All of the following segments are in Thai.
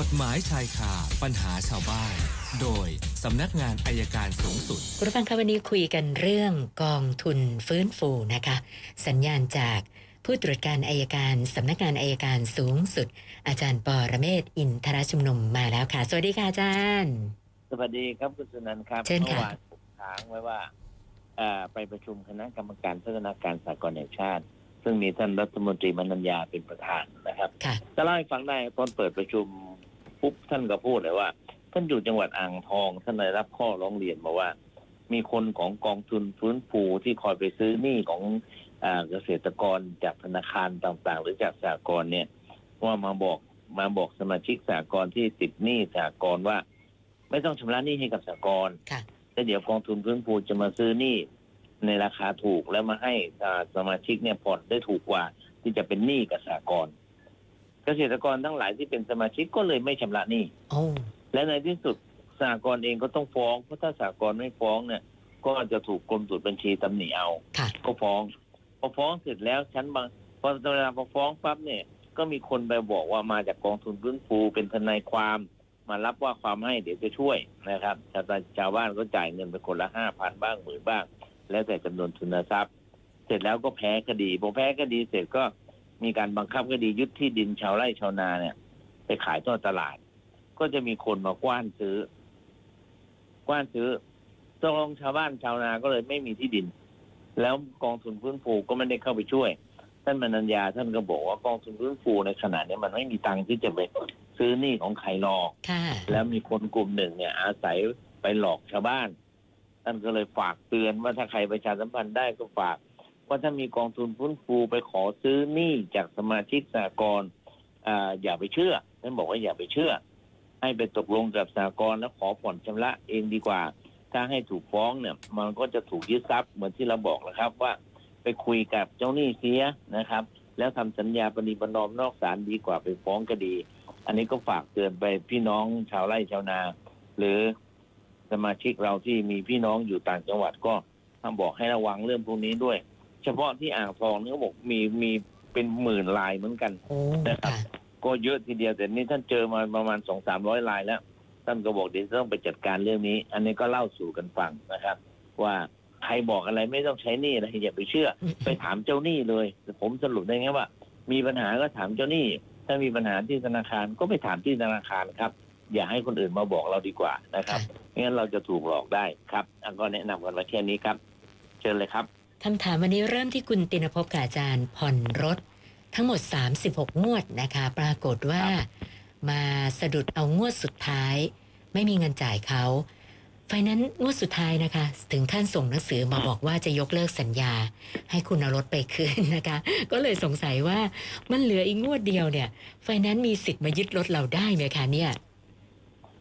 กฎหมายชายคาปัญหาชาวบ้าน โดยสำนักงานอายการสูงสุดคุณผู้ฟังคะวันนี้คุยกันเรื่องกองทุนฟื้นฟูนะคะ สัญญาณจากผู้ตรวจการอายการสำนักงานอายการสูงสุด อาจารย์ปอระเมศวร์อินทรชุมนุมมาแล้วค่ะ สวัสดีค่ะอาจารย์ สวัสดีครับคุณสุนันท์ครับเชิญเมื่ค่ะอวานผมค้างไว้ว่าเอ่อไปประชุมคณะกรรมการพัฒนาการสากลแห่งชาติ ซึ่งมีท่านรัฐมนตรีมนัญญาเป็นประธานนะครับค่ะจะเล่าให้ฟังได้ตอนเปิดประชุม ปุ๊บท่านก็พูดเลยว่า ท่านอยู่จังหวัดอ่างทองท่านได้รับข้อร้องเรียนมาว่า มีคนของกองทุนฟื้นฟูที่คอยไปซื้อหนี้ของอ่าเกษตรกรจากธนาคารต่างๆ หรือจากสหกรณ์เนี่ยว่ามาบอกมาบอกสมาชิกสหกรณ์ที่ติดหนี้สหกรณ์ว่า ไม่ต้องชำระหนี้ให้กับสหกรณ์ค่ะแล้วเดี๋ยวกองทุนฟื้นฟูจะมาซื้อหนี้ในราคาถูกแล้วมาให้อ่าสมาชิกเนี่ยผ่อนได้ถูกกว่าที่จะเป็นหนี้กับสหกรณ์ เกษตรกรทั้งหลายที่เป็นสมาชิกก็เลยไม่ชำระหนี้โอ้และในที่สุดสหกรณ์เองก็ต้องฟ้องเพราะถ้าสหกรณ์ไม่ฟ้องเนี่ย ก็จะถูกกรมตรวจบัญชีตำหนิเอาค่ะก็ฟ้อง พอฟ้องเสร็จแล้วชั้นบางพอเวลาพอฟ้องปั๊บเนี่ย ก็มีคนไปบอกว่ามาจากกองทุนฟื้นฟูเป็นทนายความมารับว่าความให้เดี๋ยวจะช่วยนะครับชาวชาวบ้านก็จ่ายเงินไปคนละห้าพันบ้างหมื่นบ้าง แล้วแต่จำนวนทุนทรัพย์ เสร็จแล้วก็แพ้คดีพอแพ้คดีเสร็จก็ มีการบังคับคดียึดที่ดินชาวไร่ชาวนาเนี่ย ไปขายทอดตลาด ก็จะมีคนมากว้านซื้อ กว้านซื้อตกลงชาวบ้านชาวนาก็เลยไม่มีที่ดิน แล้วกองทุนฟื้นฟูก็ไม่ได้เข้าไปช่วย ท่านมนัญญาท่านก็บอกว่ากองทุนฟื้นฟูในขณะนี้มันไม่มีตังค์ที่จะไปซื้อหนี้ของใครหรอกค่ะแล้วมีคนกลุ่มหนึ่งเนี่ย อาศัยไปหลอกชาวบ้าน ท่านก็เลยฝากเตือนว่าถ้าใครประชาสัมพันธ์ได้ก็ฝาก ว่าถ้ามีกองทุนฟื้นฟูไปขอซื้อหนี้จากสมาชิกสหกรอ่าอย่าไปเชื่อท่านบอกว่าอย่าไปเชื่อ ให้ไปตกลงกับสหกรแล้วขอผ่อนชำระเองดีกว่า ถ้าให้ถูกฟ้องเนี่ย มันก็จะถูกยึดทรัพย์เหมือนที่เราบอกนะครับว่า ไปคุยกับเจ้าหนี้เสียนะครับ แล้วทำสัญญาปณิประนอมนอกศาลดีกว่าไปฟ้องคดี อันนี้ก็ฝากเตือนไปพี่น้องชาวไร่ชาวนา หรือสมาชิกเราที่มีพี่น้องอยู่ต่างจังหวัดก็ทำบอกให้ระวังเรื่องพวกนี้ด้วย เฉพาะที่อ่างทองนี่เขาบอกมีมีเป็นหมื่นลายเหมือนกันโอ้นะครับ ค่ะก็เยอะทีเดียวแต่นี่ท่านเจอมาประมาณสองสามร้อยลายแล้ว ท่านก็บอกเดี๋ยวจะต้องไปจัดการเรื่องนี้ อันนี้ก็เล่าสู่กันฟังนะครับ ว่าใครบอกอะไรไม่ต้องใช้หนี้อะไรอย่าไปเชื่อไปถามเจ้าหนี้เลย ผมสรุปได้ไงว่า มีปัญหาก็ถามเจ้าหนี้ ถ้ามีปัญหาที่ธนาคารก็ไปถามที่ธนาคารครับ อย่าให้คนอื่นมาบอกเราดีกว่านะครับไม่งั้นเราจะถูกหลอกได้ครับอันก็แนะนำกันมาแค่นี้ครับ เชิญเลยครับ คำถามวันนี้เริ่มที่คุณตินภพกับอาจารย์ผ่อนรถ ทั้งหมด 36 งวดนะคะ ปรากฏว่า มาสะดุดเอางวดสุดท้าย ไม่มีเงินจ่ายเขาไฟนั้นซ์งวดสุดท้ายนะคะ ถึงขั้นส่งหนังสือมาบอกว่าจะยกเลิกสัญญา ให้คุณเอารถไปคืนนะคะ ก็เลยสงสัยว่ามันเหลืออีกงวดเดียวเนี่ย ไฟนั้นซ์มีสิทธิ์มายึดรถเราได้ไหมคะเนี่ย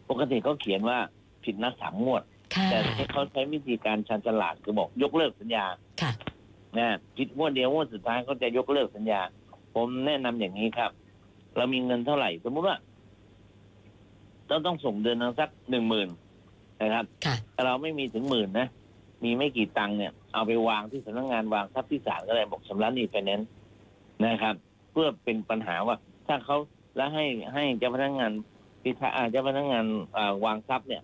ปกติเขาเขียนว่าผิดนัดสามงวดค่ะ แต่ให้เขาใช้วิธีการชันฉลาดคือบอกยกเลิกสัญญาค่ะนะผิดงวดเดียวงวดสุดท้ายเขาจะยกเลิกสัญญา ผมแนะนำอย่างนี้ครับ เรามีเงินเท่าไหร่ สมมุติว่าเราต้องส่งเดือนละสักหนึ่งหมื่นนะครับค่ะถ้าเราไม่มีถึงหมื่นนะมีไม่กี่ตังค์เนี่ยเอาไปวางที่สำนักงานวางทรัพย์ที่ศาลก็ได้บอกชำระหนี้ไฟแนนซ์นะครับ เพื่อเป็นปัญหาว่า ถ้าเขาแล้วให้ให้เจ้าพนักงานพิทักษ์อ่าเจ้าพนักงานอ่าวางทรัพย์เนี่ย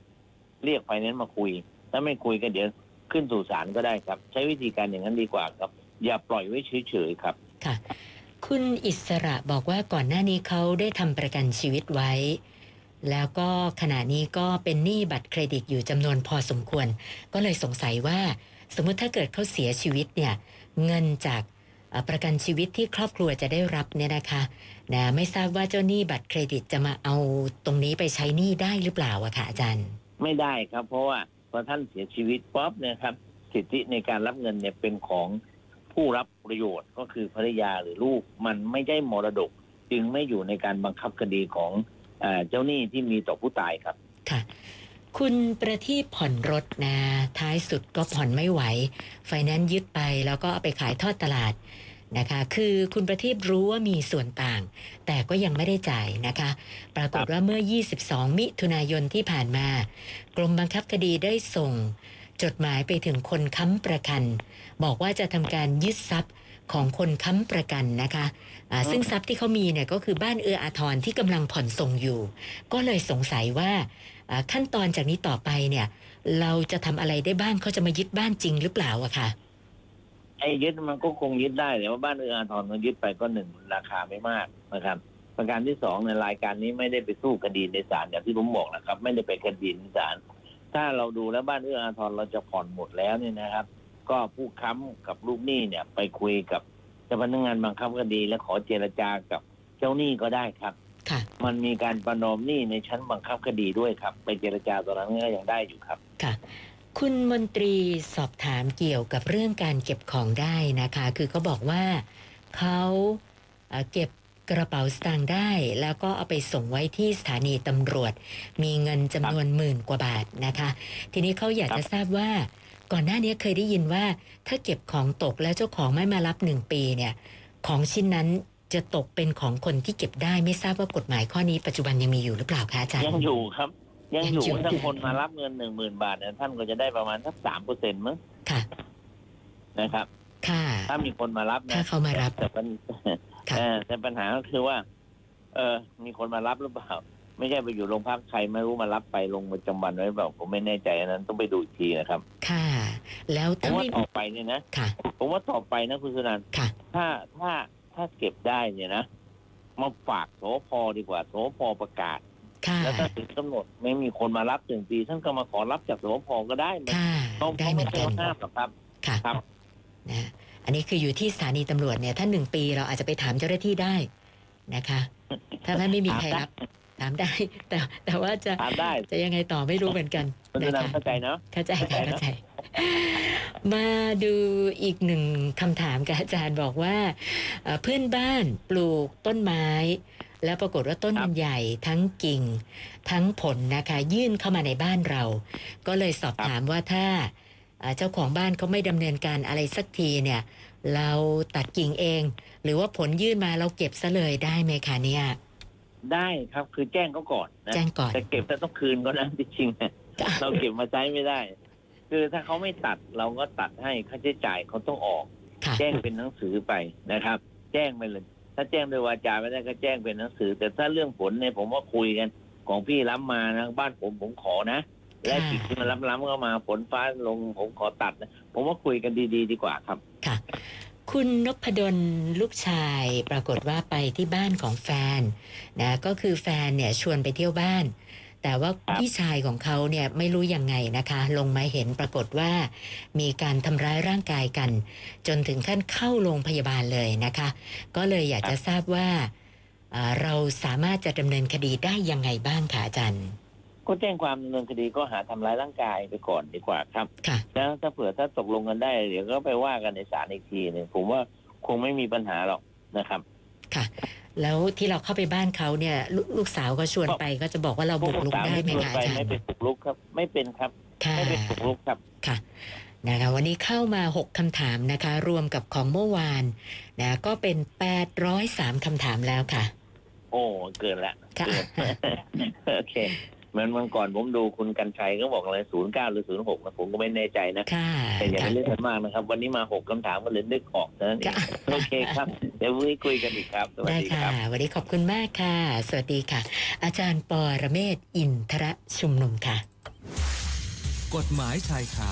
เรียกไฟแนนซ์มาคุย ถ้าไม่คุยก็เดี๋ยวขึ้นสู่ศาลก็ได้ครับ ใช้วิธีการอย่างนั้นดีกว่าครับ อย่าปล่อยไว้เฉยๆครับค่ะ คุณอิสระบอกว่าก่อนหน้านี้เขาได้ทำประกันชีวิตไว้ แล้วก็ขณะนี้ก็เป็นหนี้บัตรเครดิตอยู่จำนวนพอสมควร ก็เลยสงสัยว่าสมมติถ้าเกิดเขาเสียชีวิตเนี่ยเงินจากประกันชีวิตที่ครอบครัวจะได้รับเนี่ยนะคะนะไม่ทราบว่าเจ้าหนี้บัตรเครดิตจะมาเอาตรงนี้ไปใช้หนี้ได้หรือเปล่าอะคะอาจารย์ ไม่ได้ครับ เพราะว่าพอท่านเสียชีวิตป๊อบเนี่ยครับ สิทธิในการรับเงินเนี่ยเป็นของผู้รับประโยชน์ก็คือภรรยาหรือลูกมันไม่ได้มรดก จึงไม่อยู่ในการบังคับคดีของเออเจ้าหนี้ที่มีต่อผู้ตายครับค่ะคุณประทีปผ่อนรถนะ ท้ายสุดก็ผ่อนไม่ไหว ไฟแนนซ์ยึดไปแล้วก็เอาไปขายทอดตลาด นะคะคือคุณประทีปรู้ว่ามีส่วนต่าง แต่ก็ยังไม่ได้จ่ายนะคะ ปรากฏว่าเมื่อ 22 มิถุนายนที่ผ่านมา กรมบังคับคดีได้ส่ง จดหมายไปถึงคนค้ำประกัน บอกว่าจะทำการยึดทรัพย์ของคนค้ำประกันนะคะอ่าอืมซึ่งทรัพย์ที่เขามีเนี่ยก็คือบ้านเอื้ออาทรที่กำลังผ่อนส่งอยู่ ก็เลยสงสัยว่าอ่าขั้นตอนจากนี้ต่อไปเนี่ย เราจะทำอะไรได้บ้างเขาจะมายึดบ้านจริงหรือเปล่าอะค่ะ ไอ้ยึดมันก็คงยึดได้แต่ว่าบ้านเอื้ออาทรมันยึดไปก็หนึ่งราคาไม่มากนะครับ ประการที่สองในรายการนี้ไม่ได้ไปสู้คดีในศาลอย่างที่ผมบอกนะครับ ไม่ได้ไปคดีในศาลถ้าเราดูแล้วบ้านเอื้ออาทรเราจะผ่อนหมดแล้วเนี่ยนะครับ ก็ผู้ค้ำกับลูกหนี้เนี่ย ไปคุยกับเจ้าพนักงานบังคับคดี และขอเจรจากับเจ้าหนี้ก็ได้ครับค่ะมันมีการประนอมหนี้ในชั้นบังคับคดีด้วยครับ ไปเจรจาตอนนั้นก็ยังได้อยู่ครับ ค่ะ คุณมนตรีสอบถามเกี่ยวกับเรื่องการเก็บของได้นะคะ คือเขาบอกว่าเขาเก็บกระเป๋าสตางค์ได้ แล้วก็เอาไปส่งไว้ที่สถานีตำรวจ มีเงินจำนวนหมื่นกว่าบาทนะคะ ทีนี้เขาอยากจะทราบว่า ก่อนหน้านี้เคยได้ยินว่า ถ้าเก็บของตกแล้วเจ้าของไม่มารับหนึ่งปีเนี่ย ของชิ้นนั้นจะตกเป็นของคนที่เก็บได้ไม่ทราบว่ากฎหมายข้อนี้ปัจจุบันยังมีอยู่หรือเปล่าคะอาจารย์ยังอยู่ครับ ยังอยู่ยังอยู่ ถ้าคนมารับเงินหนึ่งหมื่นบาทเนี่ยท่านก็จะได้ประมาณสักสามเปอร์เซ็นต์มั้งค่ะ นะครับ ค่ะ ถ้ามีคนมารับนะถ้าเขามารับ แต่ปัญค่ะ เออแต่ปัญหาก็คือว่า เออ มีคนมารับหรือเปล่า ไม่ใช่ไปอยู่โรงพักใครไม่รู้มารับไปลงประจำวันไว้หรือเปล่าผมไม่แน่ใจอันนั้นต้องไปดูอีกทีนะครับค่ะ แล้วผมถ้าว่าไม่ต่อไปเนี่ยนะค่ะ ผมว่าต่อไปนะคุณสุนันท์ค่ะ ถ้าถ้าถ้าเก็บได้เนี่ยนะมาฝากโสพอดีกว่าโสพอประกาศค่ะ แล้วถ้าถึงกำหนดไม่มีคนมารับถึงปี ท่านก็มาขอรับจากโสพอก็ได้มันค่ะเขาได้เขาเหมืไม่อนเคยกันห้ามหรอกครับค่ะครับนะอันนี้คืออยู่ที่สถานีตำรวจเนี่ยถ้าหนึ่งปีเราอาจจะไปถามเจ้าหน้าที่ได้นะคะ ถ้าท่านไม่มีใครรับถามได้ แต่แต่ว่าจะถามได้จะยังไงต่อไม่รู้เหมือนกันคุณนะสุนันคะท์เข้าใจเนาะเข้าใจเข้าใจค่ะนะเข้าใจ มาดูอีกหนึ่งคำถามกับอาจารย์บอกว่าเอ่อเพื่อนบ้านปลูกต้นไม้ แล้วปรากฏว่าต้นมันใหญ่ทั้งกิ่ง ทั้งผลนะคะ ยื่นเข้ามาในบ้านเรา ก็เลยสอบถามว่าถ้าเอ่อเจ้าของบ้านเขาไม่ดำเนินการอะไรสักทีเนี่ย เราตัดกิ่งเอง หรือว่าผลยื่นมาเราเก็บซะเลยได้ไหมคะเนี่ย ได้ครับคือแจ้งเขาก่อนนะแจ้งก่อนแต่เก็บแต่ต้องคืนก็นะจริงๆนะเราเก็บมาใช้ไม่ได้ คือถ้าเขาไม่ตัดเราก็ตัดให้ค่าใช้จ่ายเขาต้องออกค่ะแจ้งเป็นหนังสือไปนะครับ แจ้งไปเลย ถ้าแจ้งโดยวาจาไม่ได้ก็แจ้งเป็นหนังสือ แต่ถ้าเรื่องผลเนี่ยผมว่าคุยกันของพี่รับมานะบ้านผมผมขอนะ และสิ่งที่มันล้ำๆเข้ามาฝนฟ้าลงผมขอตัดนะผมว่าคุยกันดีๆดีกว่าครับค่ะ คุณนพดลลูกชายปรากฏว่าไปที่บ้านของแฟนนะก็คือแฟนเนี่ยชวนไปเที่ยวบ้าน แต่ว่าครับพี่ชายของเขาเนี่ยไม่รู้ยังไงนะคะ ลงมาเห็นปรากฏว่า มีการทำร้ายร่างกายกัน จนถึงขั้นเข้าโรงพยาบาลเลยนะคะ ก็เลยอยากจะทราบว่าอ่าเราสามารถจะดำเนินคดีได้ยังไงบ้างคะอาจารย์ก็แจ้งความดำเนินคดีก็หาทำร้ายร่างกายไปก่อนดีกว่าครับค่ะแล้วถ้าเผื่อถ้าตกลงกันได้เดี๋ยวก็ไปว่ากันในศาลอีกทีหนึ่งผมว่าคงไม่มีปัญหาหรอกนะครับ ค่ะ แล้วที่เราเข้าไปบ้านเขาเนี่ยลกลูกสาวก็ชวนไปก็จะบอกว่าเราบุกรุกได้ไหมคะอาจารไม่ย์เป็นบุกรุกครับ ไม่เป็นครับค่ะไม่เป็นบุกรุกครับค่ะนะคะวันนี้เข้ามา 6 คำถามนะคะ รวมกับของเมื่อวานนะก็เป็น 803 คำถามแล้วค่ะ โอ้ เกินละค่ะเกินโอเคเห มือนวันก่อนผมดูคุณกันชัยก็บอกอะไรศูนย์เก้าหรือศูนย์หกนะผมก็ไม่แน่ใจนะค่ะแต่อย่าไปค่ะเล่นกันมากนะครับ วันนี้มาหกคำถามก็เลยนึกออกนะค่ะโอเคครับ เดี๋ยวพรุ่งนี้คุยกันอีกครับ สวัสได้ดีคค่ะรับวันนี้ขอบคุณมากค่ะ สวัสดีค่ะ อาจารย์ปอระเมศวร์อินทระชุมนุมค่ะ กฎหมายชายคา